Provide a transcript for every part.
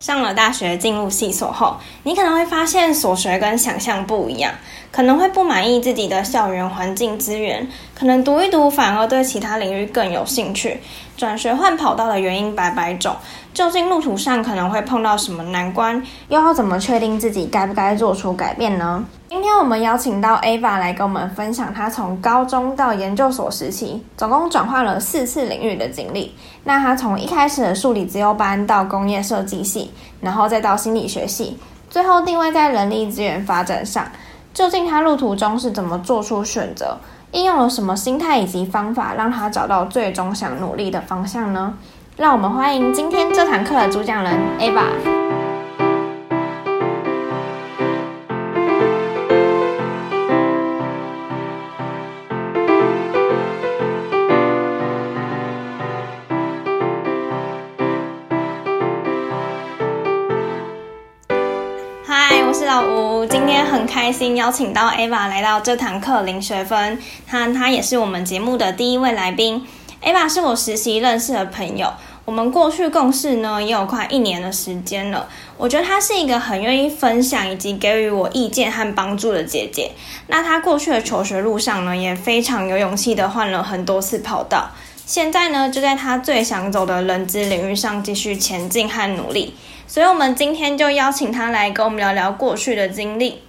上了大学进入系所后，你可能会发现所学跟想象不一样，可能会不满意自己的校园环境资源，可能读一读反而对其他领域更有兴趣。转学换跑道的原因百百种，究竟路途上可能会碰到什么难关，又要怎么确定自己该不该做出改变呢？今天我们邀请到 Ava 来跟我们分享她从高中到研究所时期，总共转换了四次领域的经历。那她从一开始的数理资优班到工业设计系，然后再到心理学系，最后定位在人力资源发展上。究竟她路途中是怎么做出选择？应用了什么心态以及方法，让他找到最终想努力的方向呢？让我们欢迎今天这堂课的主讲人 Ava。很开心邀请到 Ava 来到这堂课零学分，他他也是我们节目的第一位来宾。Ava 是我实习认识的朋友，我们过去共事呢也有快一年的时间了。我觉得她是一个很愿意分享以及给予我意见和帮助的姐姐。那她过去的求学路上呢，也非常有勇气的换了很多次跑道，现在呢就在她最想走的人资领域上继续前进和努力。所以，我们今天就邀请他来跟我们聊聊过去的经历。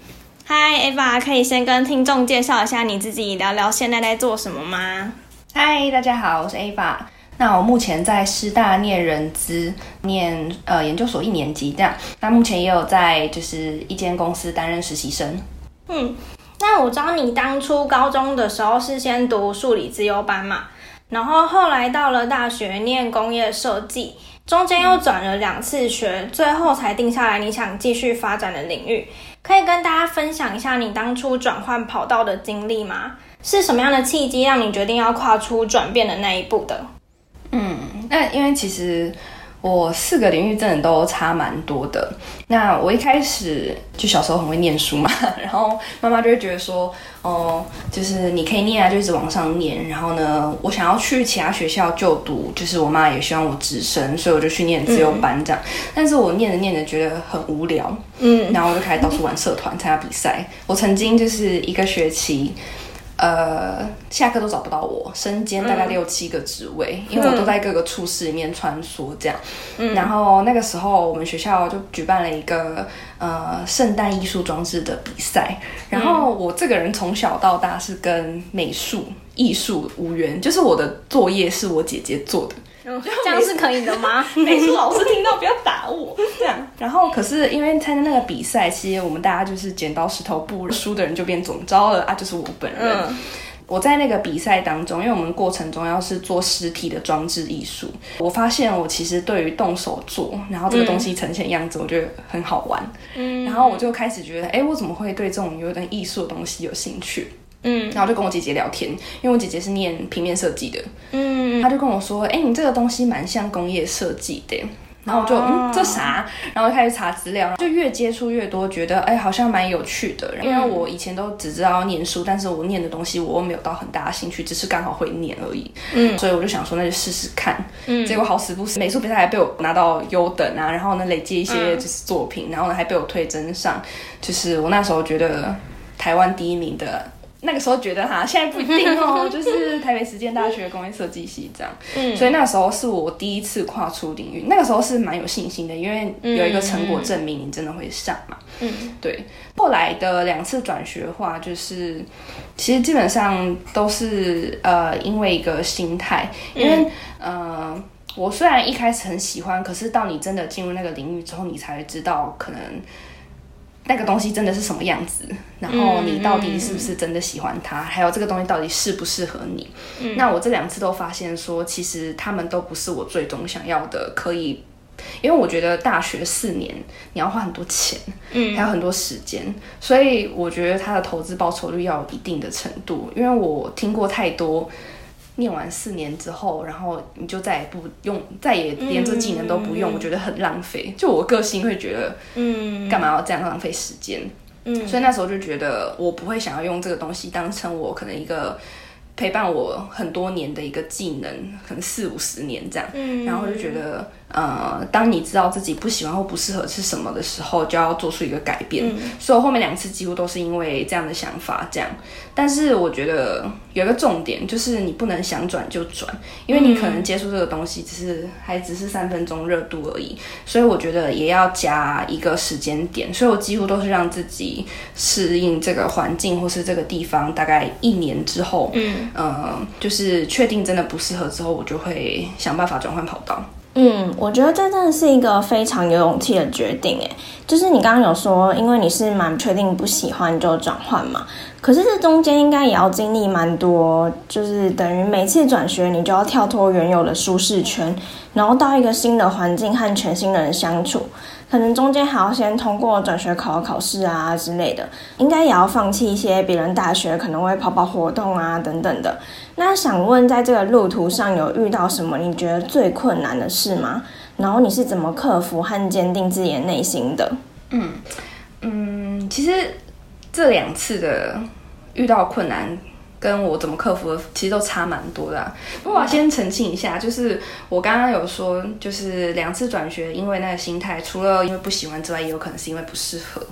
嗨，Eva，可以先跟听众介绍一下你自己，聊聊现在在做什么吗？嗨，大家好，我是 Eva。那我目前在师大念人资，念呃研究所一年级这样。那目前也有在就是一间公司担任实习生。嗯，那我知道你当初高中的时候是先读数理自优班嘛，然后后来到了大学念工业设计。中间又转了两次学，最后才定下来你想继续发展的领域。可以跟大家分享一下你当初转换跑道的经历吗？是什么样的契机让你决定要跨出转变的那一步的？嗯，那因为其实。我四个领域真的都差蛮多的。那我一开始就小时候很会念书嘛，然后妈妈就会觉得说，哦，就是你可以念啊，就一直往上念。然后呢，我想要去其他学校就读，就是我妈也希望我直升，所以我就去念自由班这样。但是我念着念着觉得很无聊，嗯，然后我就开始到处玩社团，参加比赛。我曾经就是一个学期。呃，下课都找不到我，身兼大概六七个职位，因为我都在各个处室里面穿梭这样。然后那个时候，我们学校就举办了一个呃圣诞艺术装置的比赛。然后我这个人从小到大是跟美术艺术无缘，就是我的作业是我姐姐做的。这样是可以的吗？美术老师听到不要打我。这样，然后可是因为参加那个比赛，其实我们大家就是剪刀石头布，输的人就变总招了啊，就是我本人。我在那个比赛当中，因为我们过程中要是做实体的装置艺术，我发现我其实对于动手做，然后这个东西呈现样子，我觉得很好玩。嗯，然后我就开始觉得，哎，我怎么会对这种有点艺术的东西有兴趣？嗯，然后就跟我姐姐聊天，因为我姐姐是念平面设计的，嗯，她就跟我说，哎，你这个东西蛮像工业设计的，然后我就嗯，这啥？然后就开始查资料，就越接触越多，觉得哎，好像蛮有趣的。因为我以前都只知道念书，但是我念的东西我又没有到很大的兴趣，只是刚好会念而已。嗯，所以我就想说，那就试试看。嗯，结果好死不死，美术比赛还被我拿到优等啊，然后呢累积一些就是作品，然后呢还被我推甄上，就是我那时候觉得台湾第一名的。那个时候觉得哈，现在不一定哦，就是台北实践大学工业设计系这样，嗯，所以那时候是我第一次跨出领域，那个时候是蛮有信心的，因为有一个成果证明你真的会上嘛，嗯，对。后来的两次转学话，就是其实基本上都是呃因为一个心态，因为呃我虽然一开始很喜欢，可是到你真的进入那个领域之后，你才知道可能。那个东西真的是什么样子？然后你到底是不是真的喜欢它？还有这个东西到底适不适合你？那我这两次都发现说，其实他们都不是我最终想要的。可以，因为我觉得大学四年你要花很多钱，嗯，还有很多时间，所以我觉得它的投资报酬率要有一定的程度。因为我听过太多。念完四年之后，然后你就再也不用，再也连这技能都不用，我觉得很浪费。就我个性会觉得，嗯，干嘛要这样浪费时间？嗯，所以那时候就觉得我不会想要用这个东西当成我可能一个陪伴我很多年的一个技能，可能四五十年这样，嗯然后就觉得，呃，当你知道自己不喜欢或不适合是什么的时候，就要做出一个改变。嗯所以我后面两次几乎都是因为这样的想法这样。但是我觉得有一个重点就是你不能想转就转，因为你可能接触这个东西只是还只是三分钟热度而已，所以我觉得也要加一个时间点。所以我几乎都是让自己适应这个环境或是这个地方，大概一年之后，嗯呃，就是确定真的不适合之后，我就会想办法转换跑道。嗯，我觉得这真的是一个非常有勇气的决定，诶，就是你刚刚有说，因为你是蛮确定不喜欢就转换嘛，可是这中间应该也要经历蛮多，就是等于每次转学你就要跳脱原有的舒适圈，然后到一个新的环境和全新的人相处，可能中间还要先通过转学考考试啊之类的，应该也要放弃一些别人大学可能会跑跑活动啊等等的。那想问，在这个路途上有遇到什么你觉得最困难的事吗？然后你是怎么克服和坚定自己的内心的？嗯嗯，其实这两次的遇到困难。跟我怎么克服的，其实都差蛮多的、啊。不过我要先澄清一下，就是我刚刚有说，就是两次转学，因为那个心态，除了因为不喜欢之外，也有可能是因为不适合。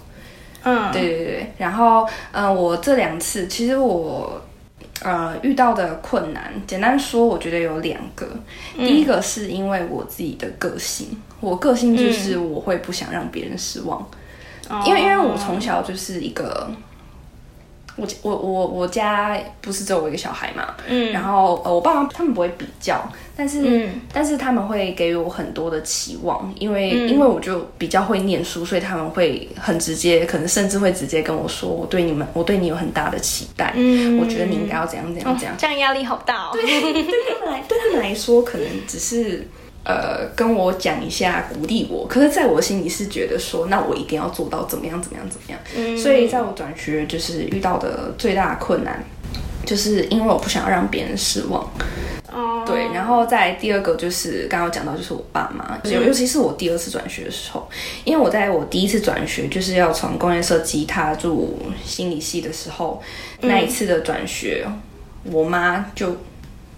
嗯，对对对，然后呃，我这两次其实我呃遇到的困难，简单说，我觉得有两个。第一个是因为我自己的个性，我个性就是我会不想让别人失望，因为因为我从小就是一个。我我我我家不是只有我一个小孩嘛，嗯然后呃我爸妈他们不会比较，但是、嗯但是他们会给予我很多的期望，因为、嗯因为我就比较会念书，所以他们会很直接，可能甚至会直接跟我说，我对你们我对你有很大的期待，嗯我觉得你应该要怎样怎样怎样。这样压力好大哦。对对他们来对他们来说，可能只是呃跟我讲一下，鼓励我。可是，在我心里是觉得说，那我一定要做到怎么样怎么样怎么样。嗯所以，在我转学就是遇到的最大的困难，就是因为我不想让别人失望。哦，对，然后再第二个就是刚刚讲到，就是我爸妈，尤、尤其是我第二次转学的时候，因为我在我第一次转学就是要从工业设计踏入心理系的时候，那一次的转学，我妈就。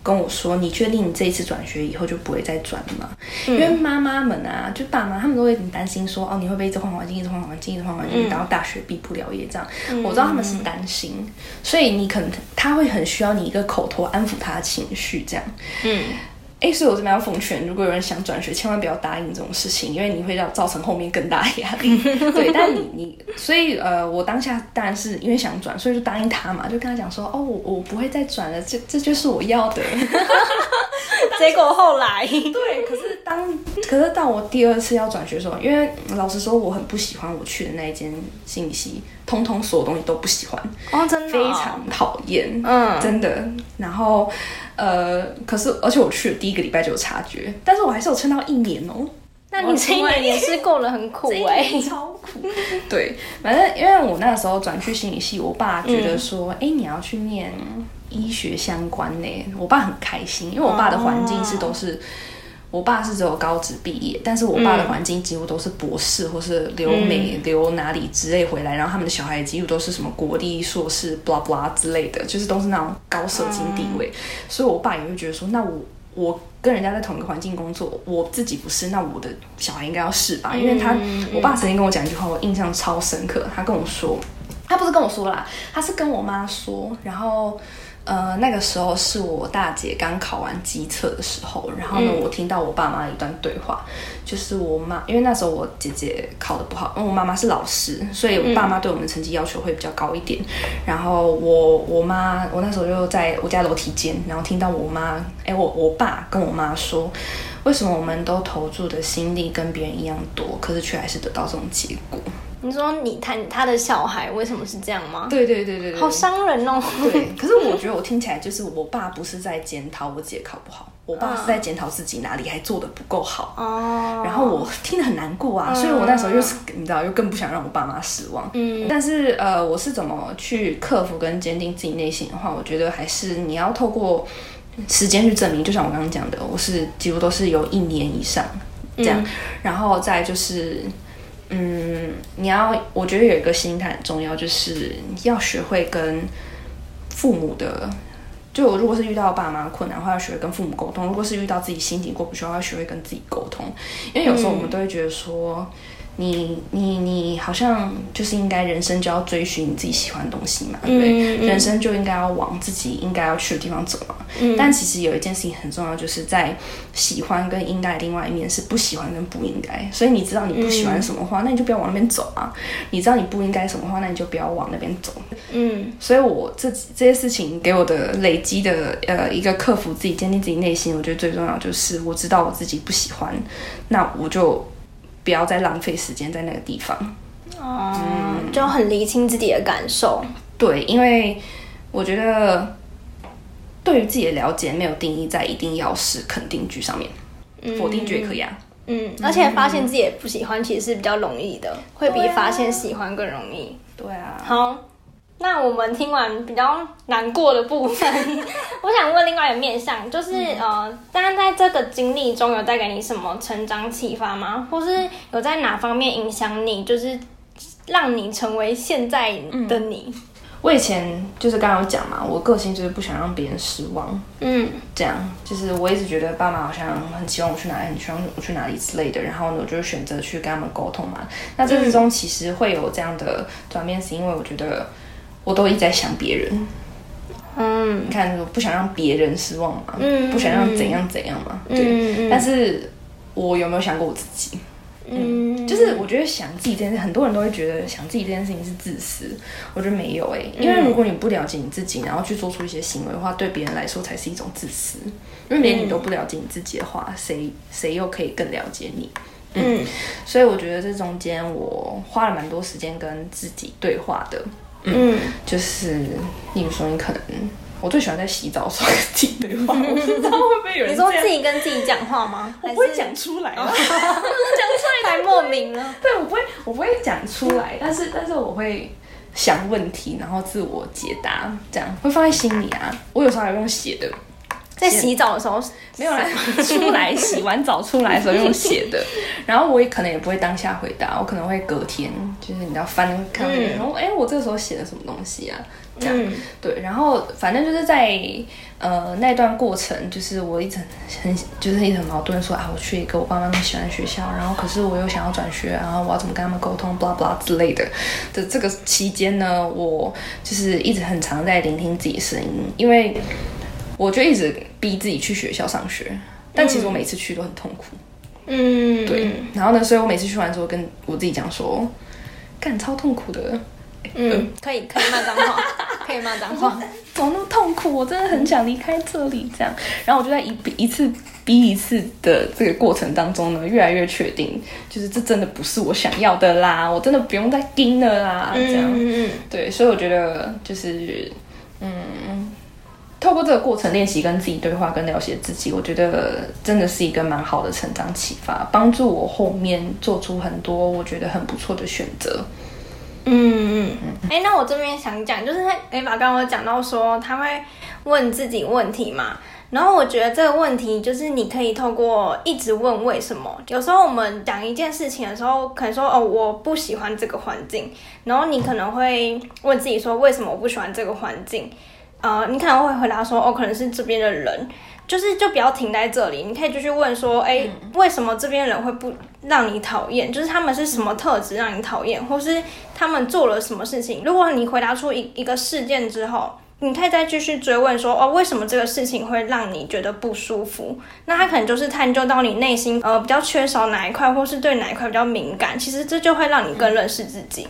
跟我说：“你确定你这一次转学以后就不会再转了吗？因为妈妈们啊，就爸妈他们都会很担心说，哦，你会不会一直换环境，一直换环境，一直换环境，然后大学毕不了业这样。我知道他们是担心，所以你可能他会很需要你一个口头安抚他的情绪，这样。嗯，哎，所以我这边要奉劝，如果有人想转学，千万不要答应这种事情，因为你会让造成后面更大的压力。对，但你你，所以呃，我当下当然是因为想转，所以就答应他嘛，就跟他讲说，哦，我我不会再转了，这这就是我要的。结果后来，对，可是当可是到我第二次要转学的时候，因为老实说，我很不喜欢我去的那一间心理系，通通所有东西都不喜欢，哦，真的非常讨厌，嗯真的。然后呃，可是而且我去了第一个礼拜就有察觉，但是我还是有撑到一年哦。那你这一年也是过得很苦哎、超苦。对，反正因为我那时候转去心理系，我爸觉得说，哎、你要去念医学相关呢，我爸很开心，因为我爸的环境是都是。我爸是只有高职毕业，但是我爸的环境几乎都是博士或是留美、留哪里之类回来，然后他们的小孩几乎都是什么国立硕士、blah blah 之类的，就是都是那种高社经地位，所以我爸也会觉得说，那我我跟人家在同一个环境工作，我自己不是，那我的小孩应该要是吧？因为他，我爸曾经跟我讲一句话，我印象超深刻，他跟我说，他不是跟我说啦，他是跟我妈说，然后。呃，那个时候是我大姐刚考完机测的时候，然后呢，我听到我爸妈一段对话，就是我妈，因为那时候我姐姐考得不好，因为我妈妈是老师，所以我爸妈对我们的成绩要求会比较高一点。然后我我妈，我那时候就在我家楼梯间，然后听到我妈，哎，我我爸跟我妈说，为什么我们都投注的心力跟别人一样多，可是却还是得到这种结果？你说你他他的小孩为什么是这样吗？对对对对对，好伤人哦。对，可是我觉得我听起来就是我爸不是在检讨我姐考不好，我爸是在检讨自己哪里还做的不够好。哦，然后我听得很难过啊，所以我那时候又是你知道，又更不想让我爸妈失望。嗯，但是呃，我是怎么去克服跟坚定自己内心的话，我觉得还是你要透过时间去证明。就像我刚刚讲的，我是几乎都是有一年以上这样，然后再就是。嗯，你要，我觉得有一个心态很重要，就是要学会跟父母的就如果是遇到爸妈困难的话，要学会跟父母沟通；如果是遇到自己心情过不去的话，要学会跟自己沟通。因为有时候我们都会觉得说。你你你好像就是应该人生就要追寻你自己喜欢的东西嘛，对不对？人生就应该要往自己应该要去的地方走嘛。但其实有一件事情很重要，就是在喜欢跟应该另外一面是不喜欢跟不应该。所以你知道你不喜欢什么话，那你就不要往那边走啊。你知道你不应该什么话，那你就不要往那边走。嗯，所以我这这些事情给我的累积的呃一个克服自己、坚定自己内心，我觉得最重要就是我知道我自己不喜欢，那我就。不要再浪费时间在那个地方，哦，就很理清自己的感受。对，因为我觉得对于自己的了解没有定义在一定要是肯定句上面，否定句也可以啊。嗯，而且发现自己也不喜欢，其实是比较容易的，会比发现喜欢更容易。对啊。好。那我们听完比较难过的部分，我想问另外一个面向，就是呃，当然在这个经历中有带给你什么成长启发吗？或是有在哪方面影响你，就是让你成为现在的你？我以前就是刚刚有讲嘛，我个性就是不想让别人失望，嗯，这样就是我一直觉得爸妈好像很期望我去哪里，很希望我去哪里之类的，然后呢，我就选择去跟他们沟通嘛。那这之中其实会有这样的转变，是因为我觉得。我都一直在想别人，嗯，你看，不想让别人失望嘛，嗯，不想让怎样怎样嘛，对。但是，我有没有想过我自己？嗯，就是我觉得想自己这件事，很多人都会觉得想自己这件事情是自私。我觉得没有哎，因为如果你不了解你自己，然后去做出一些行为的话，对别人来说才是一种自私。因为连你都不了解你自己的话，谁谁又可以更了解你？嗯，所以我觉得这中间我花了蛮多时间跟自己对话的。嗯，就是，例如说，你可能，我最喜欢在洗澡时候跟自己对话，我不知道会不会有人你说自己跟自己讲话吗？我不会讲出来，讲出来太莫名了。对，我不会，我不会讲出来，但是，但是我会想问题，然后自我解答，这样会放在心里啊。我有时候还用写的。在洗澡的时候没有来出来，洗完澡出来的时候用写的，然后我也可能也不会当下回答，我可能会隔天，就是你要翻看，然后哎，我这个时候写的什么东西啊？这样对，然后反正就是在呃那段过程，就是我一直很就是一直很矛盾，说啊，我去一个我爸妈那么喜欢的学校，然后可是我又想要转学，然后我要怎么跟他们沟通，blah blah 之类的的这个期间呢，我就是一直很常在聆听自己的声音，因为。我就一直逼自己去学校上学，但其实我每次去都很痛苦。嗯，对。然后呢，所以我每次去完之后，跟我自己讲说，干超痛苦的。嗯，可以可以骂脏话，可以骂脏话。怎么那么痛苦？我真的很想离开这里。这样，然后我就在一一次逼一次的这个过程当中呢，越来越确定，就是这真的不是我想要的啦，我真的不用再盯了啦。这样，嗯嗯，对。所以我觉得就是，嗯。透过这个过程练习跟自己对话，跟了解自己，我觉得真的是一个蛮好的成长启发，帮助我后面做出很多我觉得很不错的选择。嗯嗯嗯。哎，那我这边想讲，就是他哎，把刚刚讲到说他会问自己问题嘛，然后我觉得这个问题就是你可以透过一直问为什么。有时候我们讲一件事情的时候，可能说哦我不喜欢这个环境，然后你可能会问自己说为什么我不喜欢这个环境。呃，你可能会回答说，哦，可能是这边的人，就是就不要停在这里，你可以继续问说，哎，为什么这边人会不让你讨厌？就是他们是什么特质让你讨厌，或是他们做了什么事情？如果你回答出一一个事件之后，你可以再继续追问说，哦，为什么这个事情会让你觉得不舒服？那他可能就是探究到你内心呃比较缺少哪一块，或是对哪一块比较敏感。其实这就会让你更认识自己。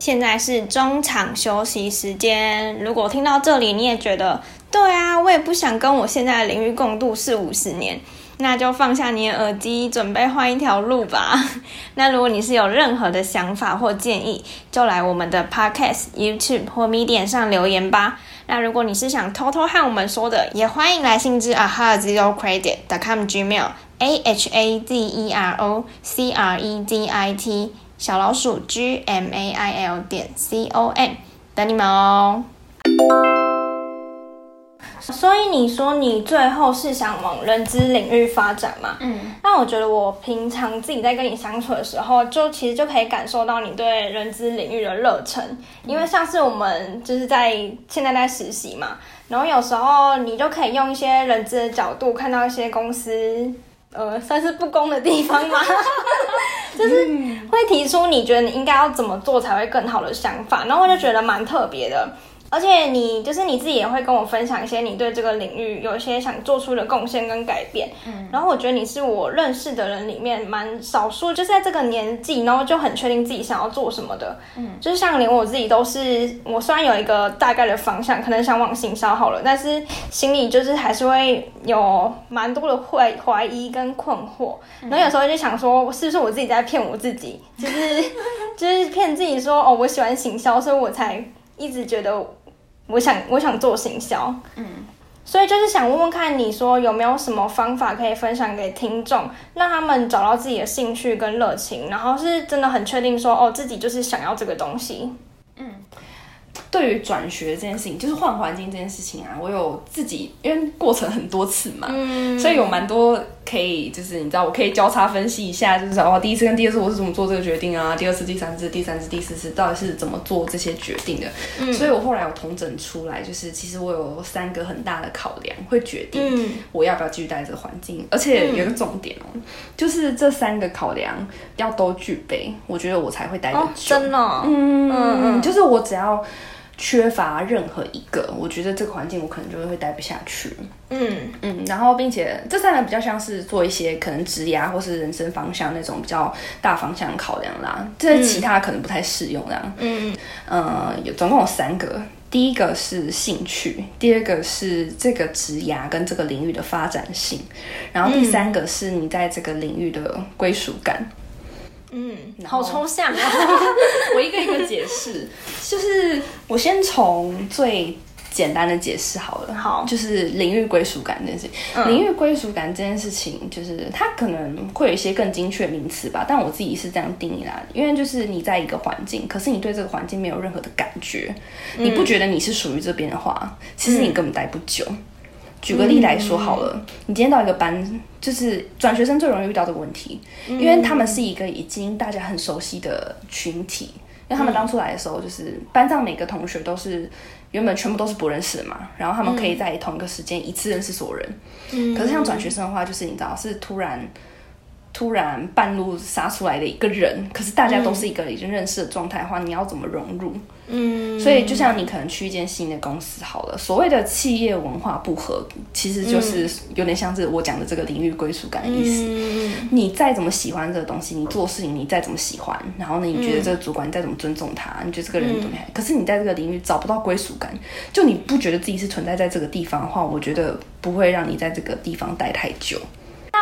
现在是中场休息时间。如果听到这里，你也觉得对啊，我也不想跟我现在的领域共度四五十年，那就放下你的耳机，准备换一条路吧。那如果你是有任何的想法或建议，就来我们的 Podcast、YouTube 或 Medium 上留言吧。那如果你是想偷偷和我们说的，也欢迎来信至 a h a z e r o c r e d i t c o m gmail a h a z e r o c r e d i t 小老鼠 G M A I L 点 C O M 等你们哦。所以你说你最后是想往人资领域发展嘛？嗯，那我觉得我平常自己在跟你相处的时候，就其实就可以感受到你对人资领域的热忱，因为像是我们就是在现在在实习嘛，然后有时候你就可以用一些人资的角度看到一些公司，呃，算是不公的地方吗，就是会提出你觉得你应该要怎么做才会更好的想法，然后我就觉得蛮特别的。而且你就是你自己也会跟我分享一些你对这个领域有一些想做出的贡献跟改变。嗯，然后我觉得你是我认识的人里面蛮少数，就是在这个年纪，然后就很确定自己想要做什么的。嗯，就是像连我自己都是，我虽然有一个大概的方向，可能想往行销好了，但是心里就是还是会有蛮多的怀怀疑跟困惑。然后有时候就想说，是不是我自己在骗我自己？就是就是骗自己说，哦，我喜欢行销，所以我才一直觉得。我想，我想做行销，嗯，所以就是想问问看，你说有没有什么方法可以分享给听众，让他们找到自己的兴趣跟热情，然后是真的很确定说，哦，自己就是想要这个东西，嗯。对于转学这件事情，就是换环境这件事情啊，我有自己，因为过程很多次嘛，所以有蛮多可以，就是你知道，我可以交叉分析一下，就是哦，第一次跟第二次我是怎么做这个决定啊，第二次、第三次、第三次、第四次到底是怎么做这些决定的。所以我后来有统整出来，就是其实我有三个很大的考量，会决定我要不要继续待这个环境，而且有一个重点哦，就是这三个考量要都具备，我觉得我才会待得久。真的，嗯嗯嗯，就是我只要。缺乏任何一个，我觉得这个环境我可能就会待不下去。嗯嗯，然后并且这三个比较像是做一些可能职涯或是人生方向那种比较大方向考量啦，这其他可能不太适用这样。嗯呃，有总共有三个，第一个是兴趣，第二个是这个职涯跟这个领域的发展性，然后第三个是你在这个领域的归属感。嗯，好抽象啊！我一个一个解释，就是我先从最简单的解释好了。好，就是领域归属感这件事情。领域归属感这件事情，就是它可能会有一些更精确名词吧，但我自己是这样定义啦。因为就是你在一个环境，可是你对这个环境没有任何的感觉，你不觉得你是属于这边的话，其实你根本待不久。举个例来说好了，你今天到一个班，就是转学生最容易遇到这个问题，因为他们是一个已经大家很熟悉的群体，因为他们当初来的时候，就是班上每个同学都是原本全部都是不认识的嘛，然后他们可以在同一个时间一次认识所有人。嗯，可是像转学生的话，就是你知道是突然。突然半路杀出来的一个人，可是大家都是一个已经认识的状态的话，你要怎么融入？嗯，所以就像你可能去一间新的公司好了，所谓的企业文化不合，其实就是有点像是我讲的这个领域归属感的意思。嗯你再怎么喜欢这个东西，你做事情你再怎么喜欢，然后呢，你觉得这个主管你再怎么尊重他，你觉得这个人怎么样，可是你在这个领域找不到归属感，就你不觉得自己是存在在这个地方的话，我觉得不会让你在这个地方待太久。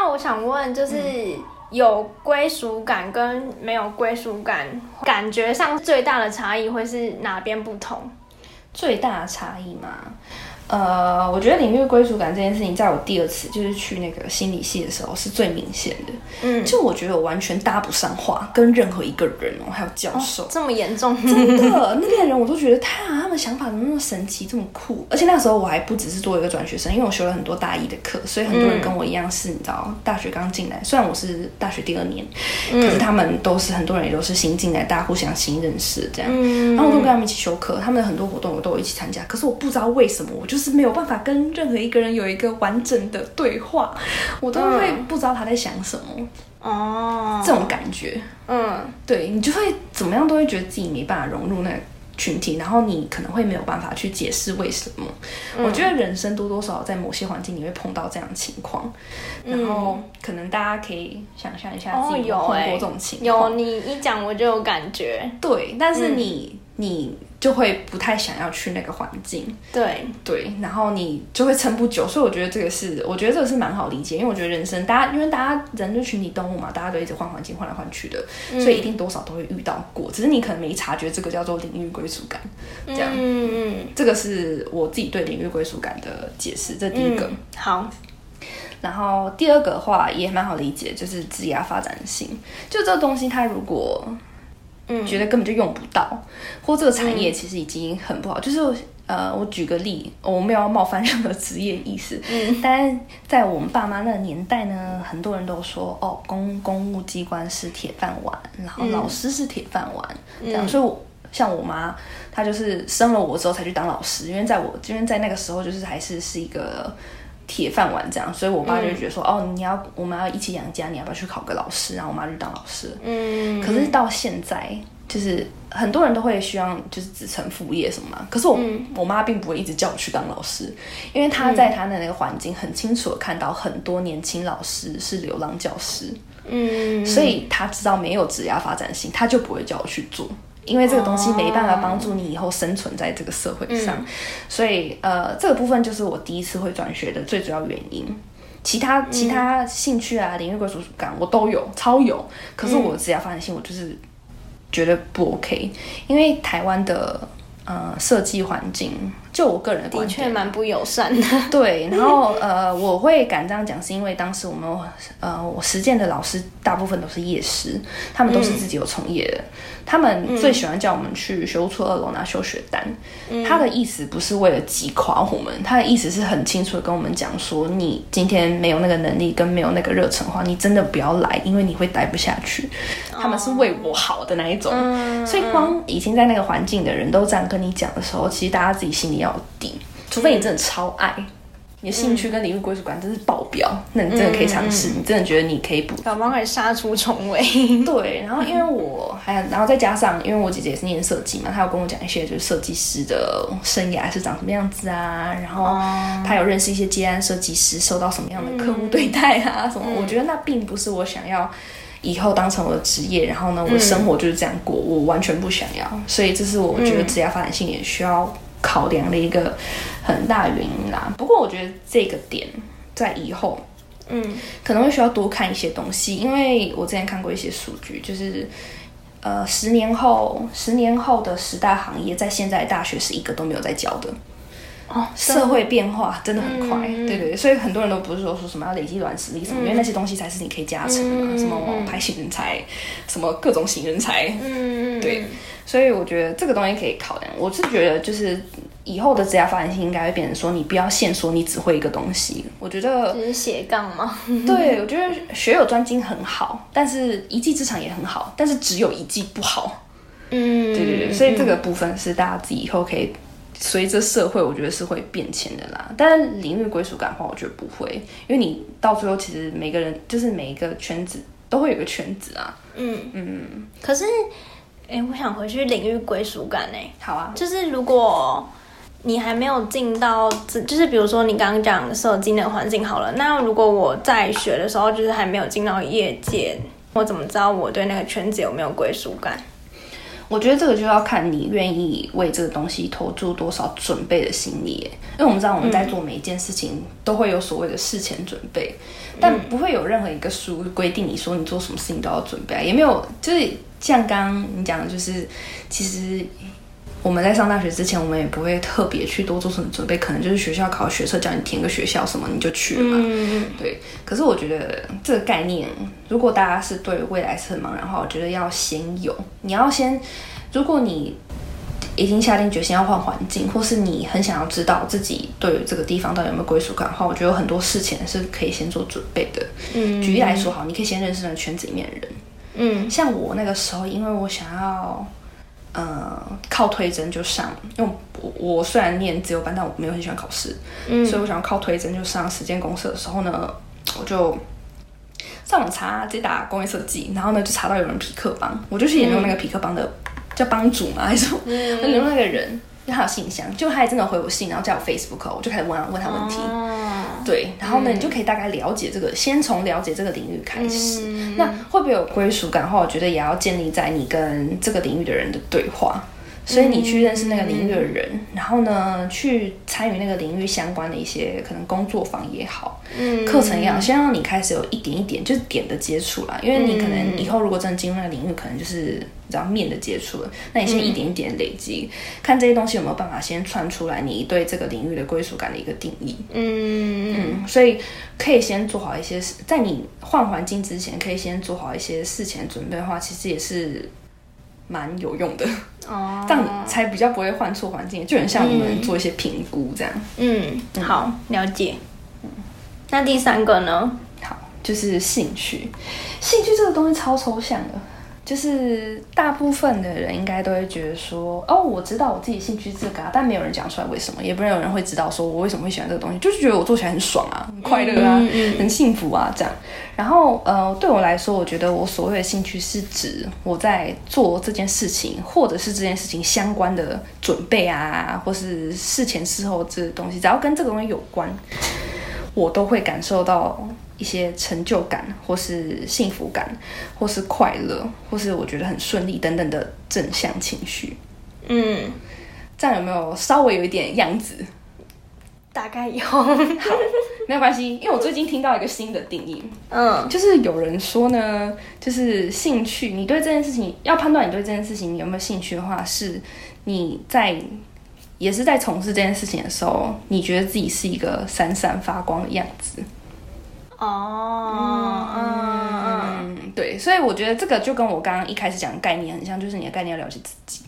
那我想问，就是有归属感跟没有归属感，感觉上最大的差异会是哪边不同？最大的差异吗？呃，我觉得领域归属感这件事情，在我第二次就是去那个心理系的时候是最明显的。嗯，就我觉得我完全搭不上话，跟任何一个人哦，还有教授，这么严重？真的，那边人我都觉得他他们想法怎么那么神奇，这么酷。而且那时候我还不只是做一个转学生，因为我修了很多大一的课，所以很多人跟我一样是，你知道，大学刚进来。虽然我是大学第二年，可是他们都是很多人也都是新进来，大家互相新认识这样。然后我都跟他们一起修课，他们的很多活动我都有一起参加。可是我不知道为什么，我就。就是没有办法跟任何一个人有一个完整的对话，我都会不知道他在想什么哦，这种感觉，嗯，对你就会怎么样都会觉得自己没办法融入那个群体，然后你可能会没有办法去解释为什么。我觉得人生多多少少在某些环境你会碰到这样的情况，然后可能大家可以想象一下自己有碰过这种情况。有你一讲我就有感觉，对，但是你你。就会不太想要去那个环境，对。对，然后你就会撑不久，所以我觉得这个是，我觉得这个是蛮好理解，因为我觉得人生大家，因为大家人就群体动物嘛，大家都一直换环境，换来换去的，所以一定多少都会遇到过，只是你可能没察觉，这个叫做领域归属感，这样，嗯嗯，这个是我自己对领域归属感的解释，这第一个，好，然后第二个话也蛮好理解，就是职业发展性，就这个东西，它如果。觉得根本就用不到，或这个产业其实已经很不好。就是呃，我举个例，我没有要冒犯任何职业意思，嗯，但在我们爸妈那个年代呢，很多人都说，哦，公公务机关是铁饭碗，然后老师是铁饭碗，这样，所以我像我妈，她就是生了我之后才去当老师，因为在我因为在那个时候就是还是是一个铁饭碗这样，所以我爸就觉得说，哦，你要我们要一起养家，你要不要去考个老师？然后我妈就当老师，嗯，可是到现在。就是很多人都会希望就是子承父业什么嘛，可是我我妈并不会一直叫我去当老师，因为她在她的那个环境很清楚的看到很多年轻老师是流浪教师，嗯，所以她知道没有职业发展性，她就不会叫我去做，因为这个东西没办法帮助你以后生存在这个社会上，所以呃这个部分就是我第一次会转学的最主要原因，其他其他兴趣啊领域归属感我都有超有，可是我只要发展性我就是。觉得不 OK，因为台湾的呃设计环境，就我个人的的确蛮不友善的。对，然后呃，我会敢这样讲，是因为当时我们呃我实践的老师大部分都是夜师，他们都是自己有从业的。他们最喜欢叫我们去修出二楼拿修学单，他的意思不是为了击垮我们，他的意思是很清楚的跟我们讲说，你今天没有那个能力跟没有那个热忱的话，你真的不要来，因为你会待不下去。他们是为我好的那一种，所以光已经在那个环境的人都这样跟你讲的时候，其实大家自己心里要除非你真的超爱。你的兴趣跟领域归属感真是爆表，那你真的可以尝试，你真的觉得你可以补，宝宝可以杀出重围。对，然后因为我还，然后再加上，因为我姐姐也是念设计嘛，她有跟我讲一些就是设计师的生涯是长什么样子啊，然后她有认识一些接案设计师，受到什么样的客户对待啊什么，我觉得那并不是我想要以后当成我的职业，然后呢，我的生活就是这样过，我完全不想要，所以这是我觉得职业发展性也需要。考量的一个很大原因啦。不过我觉得这个点在以后，嗯，可能会需要多看一些东西，因为我之前看过一些数据，就是呃，十年后，十年后的十大行业，在现在大学是一个都没有在教的。哦，社会变化真的很快，对对，所以很多人都不是说说什么要累积软实力什么，因为那些东西才是你可以加成的，什么网拍型人才，什么各种型人才，嗯对。所以我觉得这个东西可以考量。我是觉得，就是以后的职业发展性应该会变成说，你不要限说你只会一个东西。我觉得只是斜杠吗？对，我觉得学有专精很好，但是一技之长也很好，但是只有一技不好。嗯，对对对。所以这个部分是大家自己以后可以随着社会，我觉得是会变迁的啦。但是领域归属感的话，我觉得不会，因为你到最后其实每个人就是每一个圈子都会有个圈子啊。嗯嗯，可是。哎，我想回去领域归属感呢。好啊，就是如果你还没有进到，就是比如说你刚刚讲设计的环境好了，那如果我在学的时候，就是还没有进到业界，我怎么知道我对那个圈子有没有归属感？我觉得这个就要看你愿意为这个东西投注多少准备的心力。因为我们知道我们在做每一件事情都会有所谓的事前准备，但不会有任何一个书规定你说你做什么事情都要准备啊，也没有就是。像刚刚你讲的，就是其实我们在上大学之前，我们也不会特别去多做什么准备，可能就是学校考学测，叫你填个学校什么，你就去了嘛。对。可是我觉得这个概念，如果大家是对未来是很茫然的话，我觉得要先有，你要先，如果你已经下定决心要换环境，或是你很想要知道自己对于这个地方到底有没有归属感的话，我觉得有很多事情是可以先做准备的。嗯。举例来说，好，你可以先认识那个圈子里面的人。嗯，像我那个时候，因为我想要，呃，靠推甄就上，因为我我虽然念自由班，但我没有很喜欢考试，嗯，所以我想要靠推甄就上实践公社的时候呢，我就上网查，直接打工业设计，然后呢就查到有人匹克帮，我就去研究那个匹克帮的叫帮主嘛，还是研究 那个人。他有信箱，就他也真的回我信，然后加我 Facebook，我就开始问问他问题。对，然后呢，你就可以大概了解这个，先从了解这个领域开始。那会不会有归属感的话，我觉得也要建立在你跟这个领域的人的对话。所以你去认识那个领域的人，然后呢，去参与那个领域相关的一些可能工作坊也好，嗯，课程也好，先让你开始有一点一点就是点的接触啦。因为你可能以后如果真的进入那个领域，可能就是然后面的接触了。那你先一点一点累积，看这些东西有没有办法先串出来你对这个领域的归属感的一个定义。嗯嗯，所以可以先做好一些在你换环境之前，可以先做好一些事前准备的话，其实也是。蛮有用的。哦，这样才比较不会换错环境，就很像我们做一些评估这样。嗯，好，了解。那第三个呢？好，就是兴趣。兴趣这个东西超抽象的。就是大部分的人应该都会觉得说，哦，我知道我自己兴趣这个，但没有人讲出来为什么，也不会有人会知道说我为什么会喜欢这个东西，就是觉得我做起来很爽啊，很快乐啊，很幸福啊这样。然后呃，对我来说，我觉得我所谓的兴趣是指我在做这件事情，或者是这件事情相关的准备啊，或是事前事后这东西，只要跟这个东西有关，我都会感受到。一些成就感，或是幸福感，或是快乐，或是我觉得很顺利等等的正向情绪。嗯，这样有没有稍微有一点样子？大概有，好，没有关系，因为我最近听到一个新的定义，嗯，就是有人说呢，就是兴趣，你对这件事情要判断你对这件事情有没有兴趣的话，是你在也是在从事这件事情的时候，你觉得自己是一个闪闪发光的样子。哦，嗯嗯，对，所以我觉得这个就跟我刚刚一开始讲的概念很像，就是你的概念要了解自己，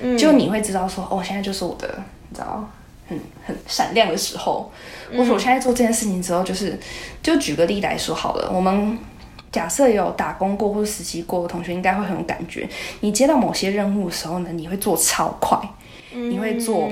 嗯，就你会知道说，哦，现在就是我的，你知道，很很闪亮的时候。我说我现在做这件事情之后，就是就举个例来说好了，我们假设有打工过或者实习过的同学，应该会很有感觉。你接到某些任务的时候呢，你会做超快，你会做。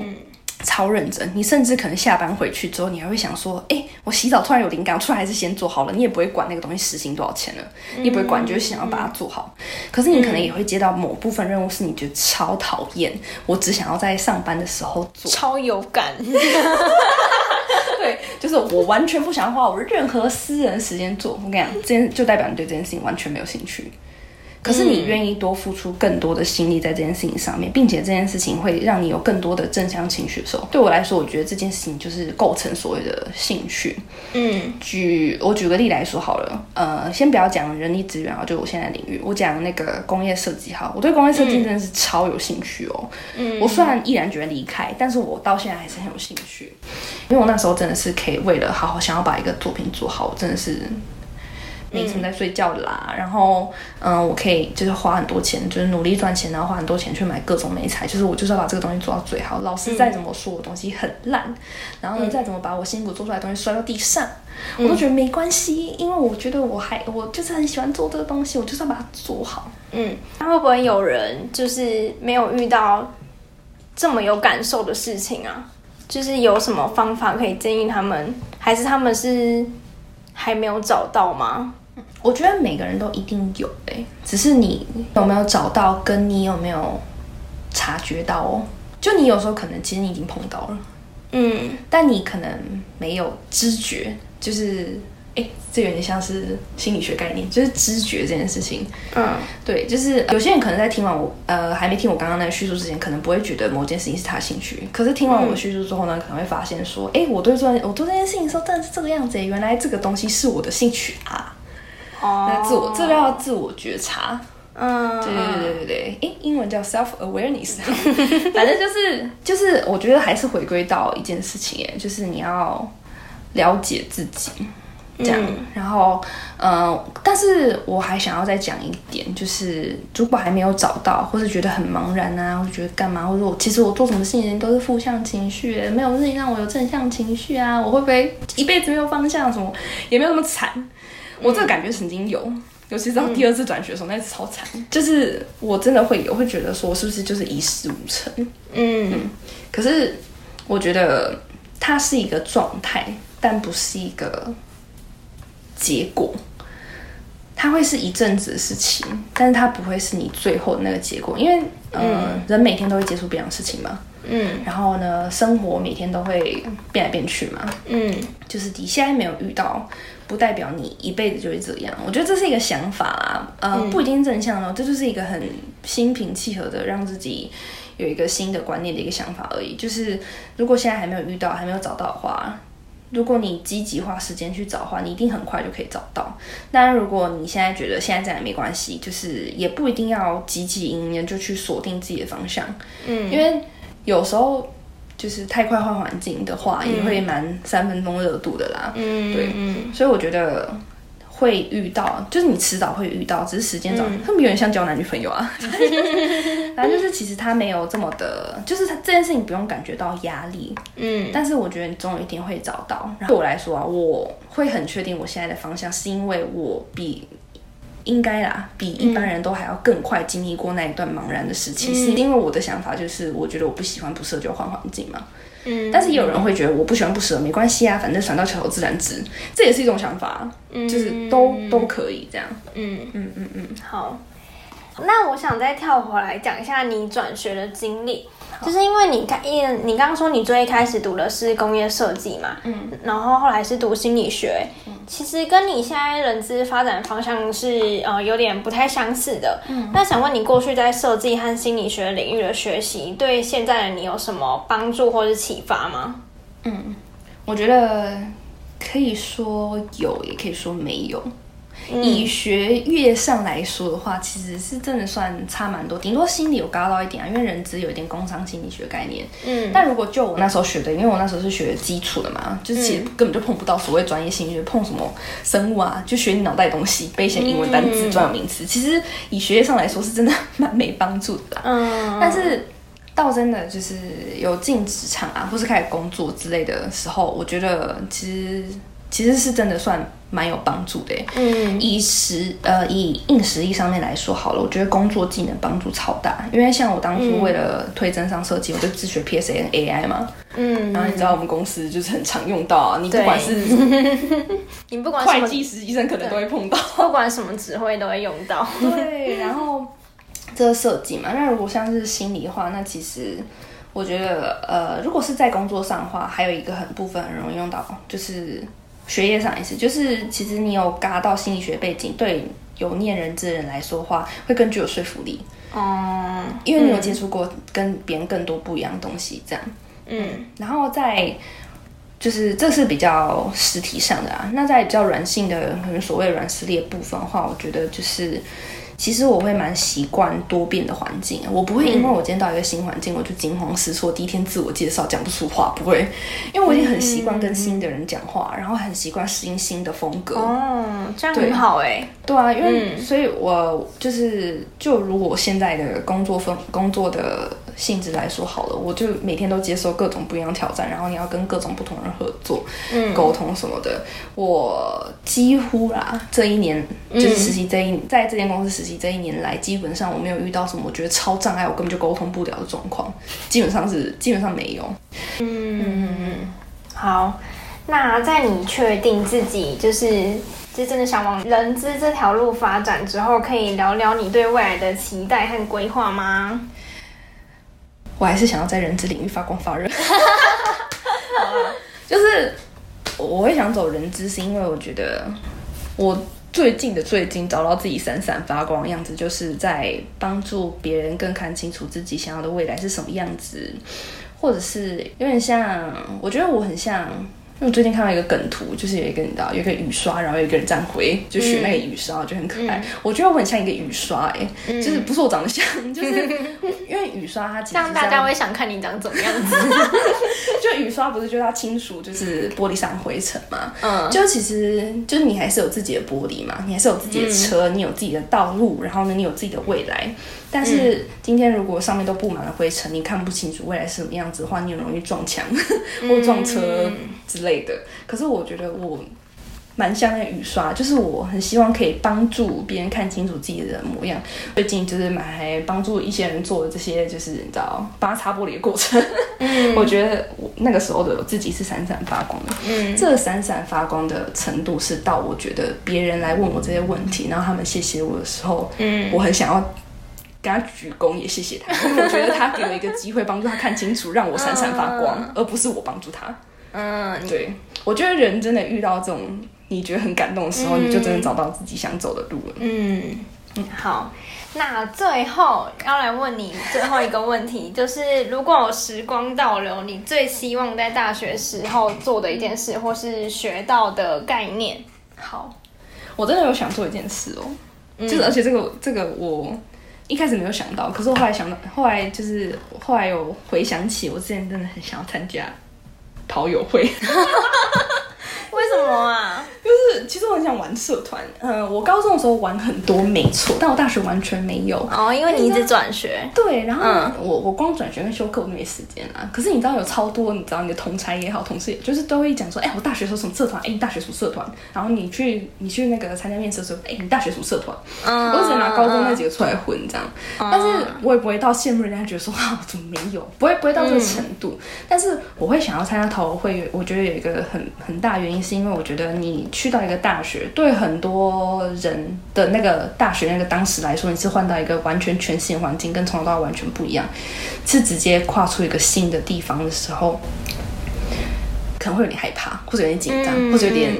超认真，你甚至可能下班回去之后，你还会想说：“哎，我洗澡突然有灵感，突然还是先做好了。”你也不会管那个东西时薪多少钱了，你也不会管，就是想要把它做好。可是你可能也会接到某部分任务，是你觉得超讨厌，我只想要在上班的时候做，超有感。对，就是我完全不想花我任何私人时间做。我跟你讲，这件就代表你对这件事情完全没有兴趣。可是你愿意多付出更多的心力在这件事情上面，并且这件事情会让你有更多的正向情绪的时候，对我来说，我觉得这件事情就是构成所谓的兴趣。嗯，举我举个例来说好了，呃，先不要讲人力资源啊，就我现在领域，我讲那个工业设计哈，我对工业设计真的是超有兴趣哦。嗯，我虽然毅然决然离开，但是我到现在还是很有兴趣，因为我那时候真的是可以为了好好想要把一个作品做好，真的是。凌晨在睡觉啦，然后嗯，我可以就是花很多钱，就是努力赚钱，然后花很多钱去买各种美材，就是我就是要把这个东西做到最好。老师再怎么说我东西很烂，然后呢再怎么把我辛苦做出来的东西摔到地上，我都觉得没关系，因为我觉得我还我就是很喜欢做这个东西，我就是要把它做好。嗯，那会不会有人就是没有遇到这么有感受的事情啊？就是有什么方法可以建议他们，还是他们是？还没有找到吗？我觉得每个人都一定有诶，只是你有没有找到，跟你有没有察觉到哦。就你有时候可能其实你已经碰到了，嗯，但你可能没有知觉，就是。哎，这有点像是心理学概念，就是知觉这件事情。嗯，对，就是有些人可能在听完我呃还没听我刚刚那个叙述之前，可能不会觉得某件事情是他兴趣。可是听完我的叙述之后呢，可能会发现说，哎，我对做我做这件事情的时候，真的是这个样子。原来这个东西是我的兴趣啊。哦，那自我这叫自我觉察。嗯，对对对对对英文叫 self awareness。反正就是就是，我觉得还是回归到一件事情，哎，就是你要了解自己。这样，然后，呃，但是我还想要再讲一点，就是如果还没有找到，或是觉得很茫然啊，或者觉得干嘛，或者我其实我做什么事情都是负向情绪，没有事情让我有正向情绪啊，我会不会一辈子没有方向？什么也没有那么惨。我这个感觉曾经有，尤其是到第二次转学的时候，那次超惨，就是我真的会有，会觉得说是不是就是一事无成？嗯，可是我觉得它是一个状态，但不是一个。结果，它会是一阵子的事情，但是它不会是你最后的那个结果，因为嗯，人每天都会接触不一样的事情嘛，嗯，然后呢，生活每天都会变来变去嘛，嗯，就是你现在没有遇到，不代表你一辈子就会这样。我觉得这是一个想法啊，呃，不一定正向哦，这就是一个很心平气和的让自己有一个新的观念的一个想法而已。就是如果现在还没有遇到，还没有找到的话。如果你积极花时间去找的话，你一定很快就可以找到。那如果你现在觉得现在这样也没关系，就是也不一定要积极迎面就去锁定自己的方向。嗯，因为有时候就是太快换环境的话，也会蛮三分钟热度的啦。嗯，对，嗯，所以我觉得会遇到，就是你迟早会遇到，只是时间早，他们有点像交男女朋友啊。反正就是其实他没有这么的，就是他这件事情不用感觉到压力，嗯，但是我觉得你总有一天会找到。对我来说啊，我会很确定我现在的方向，是因为我比应该啦，比一般人都还要更快经历过那一段茫然的时期，是因为我的想法就是，我觉得我不喜欢不适合就换环境嘛。嗯，但是也有人会觉得我不喜欢不舍没关系啊，反正船到桥头自然直，这也是一种想法，就是都都可以这样。嗯嗯嗯嗯，好。那我想再跳回来讲一下你转学的经历，就是因为你刚一你刚刚说你最一开始读的是工业设计嘛，嗯，然后后来是读心理学，其实跟你现在人资发展方向是呃有点不太相似的。嗯，那想问你过去在设计和心理学领域的学习，对现在的你有什么帮助或是启发吗？嗯，我觉得可以说有，也可以说没有。以学业上来说的话，其实是真的算差蛮多，顶多心理有高到一点啊，因为人资有一点工商心理学概念。嗯，但如果就我那时候学的，因为我那时候是学基础的嘛，就是其实根本就碰不到所谓专业心理学，碰什么生物啊，就学你脑袋东西，背一些英文单词、专有名词。其实以学业上来说，是真的蛮没帮助的。嗯，但是到真的就是有进职场啊，或是开始工作之类的时候，我觉得其实。其实是真的算蛮有帮助的，嗯，以实呃以硬实力上面来说好了，我觉得工作技能帮助超大，因为像我当初为了推增上设计，我就自学 P S A A I 嘛，嗯，然后你知道我们公司就是很常用到啊，你不管是 你不管会计实习生可能都会碰到，不管什么指挥都会用到，对，然后这个设计嘛，那如果像是心理的话，那其实我觉得呃，如果是在工作上的话，还有一个很部分很容易用到，就是。学业上也是，就是其实你有嘎到心理学背景，对有念人之人来说话，会更具有说服力。哦，因为你有接触过跟别人更多不一样的东西，这样。嗯，然后在就是这是比较实体上的啊，那在比较软性的，可能所谓软实力的部分的话，我觉得就是。其实我会蛮习惯多变的环境，我不会因为我今天到一个新环境，我就惊慌失措。第一天自我介绍讲不出话，不会，因为我已经很习惯跟新的人讲话，然后很习惯适应新的风格。哦，这样很好哎。对啊，因为所以，我就是就如果现在的工作风工作的。性质来说好了，我就每天都接受各种不一样挑战，然后你要跟各种不同人合作、嗯沟通什么的。我几乎啦，这一年就是实习这一在这间公司实习这一年来，基本上我没有遇到什么我觉得超障碍，我根本就沟通不了的状况，基本上是基本上没有。嗯嗯嗯，好，那在你确定自己就是就真的想往人资这条路发展之后，可以聊聊你对未来的期待和规划吗？我还是想要在人资领域发光发热，就是我会想走人资，是因为我觉得我最近的最近找到自己闪闪发光的样子，就是在帮助别人更看清楚自己想要的未来是什么样子，或者是有点像，我觉得我很像。因为我最近看到一个梗图，就是有一个你知道，有一个雨刷，然后有一个人这样回，就学那个雨刷，就很可爱。我觉得我很像一个雨刷，哎，就是不是我长得像，就是因为雨刷它其实这样大家会想看你长怎么样子。就雨刷不是就它清除就是玻璃上灰尘嘛？嗯，就其实就是你还是有自己的玻璃嘛，你还是有自己的车，你有自己的道路，然后呢，你有自己的未来。但是今天如果上面都布满了灰尘，你看不清楚未来是什么样子的话，你很容易撞墙 或撞车之类的。可是我觉得我蛮像那雨刷，就是我很希望可以帮助别人看清楚自己的模样。最近就是买帮助一些人做的这些，就是你知道帮他擦玻璃的过程。嗯，我觉得我那个时候的自己是闪闪发光的。嗯，这个闪闪发光的程度是到我觉得别人来问我这些问题，然后他们谢谢我的时候，嗯，我很想要。给他鞠躬，也谢谢他。因 为我觉得他给我一个机会，帮助他看清楚，让我闪闪发光，而不是我帮助他。嗯，对。我觉得人真的遇到这种你觉得很感动的时候，你就真的找到自己想走的路了。嗯嗯，好。那最后要来问你最后一个问题，就是如果有时光倒流，你最希望在大学时候做的一件事，或是学到的概念？好，我真的有想做一件事哦，就是而且这个这个我。一开始没有想到，可是我后来想到，后来就是后来有回想起，我之前真的很想要参加陶友会。为什么啊？就是其实我很想玩社团，嗯，我高中的时候玩很多没错，但我大学完全没有。哦，因为你一直转学。对，然后我我光转学跟修课我都没时间啊。可是你知道有超多，你知道你的同才也好，同事也就是都会讲说，哎，我大学时候什么社团？哎，你大学什么社团？然后你去你去那个参加面试的时候，哎，你大学什么社团？嗯，我只能拿高中那几个出来混这样。但是我也不会到羡慕人家觉得说，啊，我怎么没有？不会不会到这个程度。但是我会想要参加投会，我觉得有一个很很大原因，是因为我觉得你去到一个大学，对很多人的那个大学那个当时来说，你是换到一个完全全新的环境，跟从头到尾完全不一样，是直接跨出一个新的地方的时候，可能会有点害怕，或者有点紧张，或者有点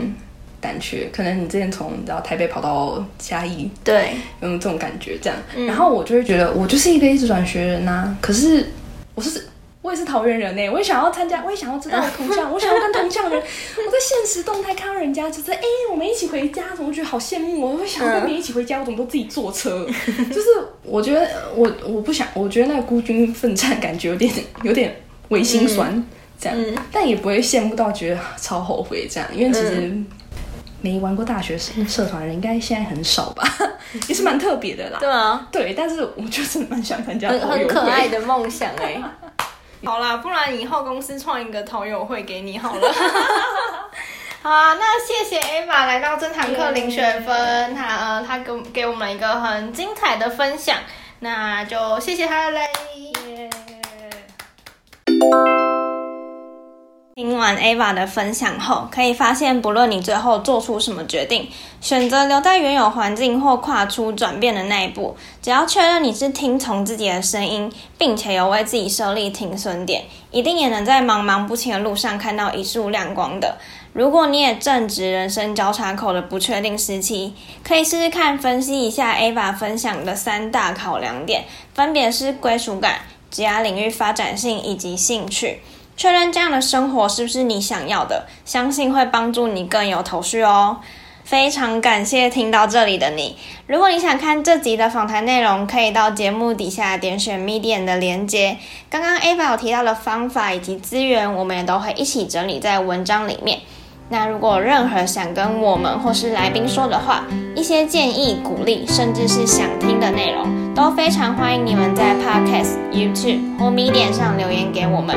胆怯。可能你之前从你知道台北跑到嘉义，对，有这种感觉这样。然后我就会觉得，我就是一个一直转学人呐。可是我是。我也是桃园人呢，我也想要参加，我也想要知道同乡，我想要跟同乡人。我在现实动态看到人家就是，哎，我们一起回家，怎么觉得好羡慕？我会想要跟别人一起回家，我怎么都自己坐车？就是我觉得我我不想，我觉得那个孤军奋战感觉有点有点微心酸这样，但也不会羡慕到觉得超后悔这样，因为其实没玩过大学社团的人应该现在很少吧，也是蛮特别的啦。对啊，对，但是我就是蛮想参加，很很可爱的梦想哎。好啦，不然以后公司创一个投友会给你好了。好啊，那谢谢 Ava 来到这堂课零学分，他呃他给给我们一个很精彩的分享，那就谢谢他嘞。听完 Ava 的分享后，可以发现，不论你最后做出什么决定，选择留在原有环境或跨出转变的那一步，只要确认你是听从自己的声音，并且有为自己设立停损点，一定也能在茫茫不清的路上看到一束亮光的。如果你也正值人生交叉口的不确定时期，可以试试看分析一下 Ava 分享的三大考量点，分别是归属感、职业领域发展性以及兴趣。确认这样的生活是不是你想要的，相信会帮助你更有头绪哦。非常感谢听到这里的你。如果你想看这集的访谈内容，可以到节目底下点选 Medium 的连接。刚刚 Ava 有提到的方法以及资源，我们也都会一起整理在文章里面。那如果任何想跟我们或是来宾说的话，一些建议、鼓励，甚至是想听的内容，都非常欢迎你们在 Podcast、YouTube 或 m e d i a 上留言给我们。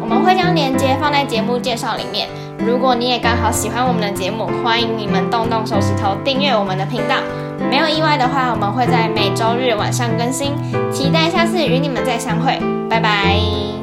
我们会将链接放在节目介绍里面。如果你也刚好喜欢我们的节目，欢迎你们动动手指头订阅我们的频道。没有意外的话，我们会在每周日晚上更新。期待下次与你们再相会，拜拜。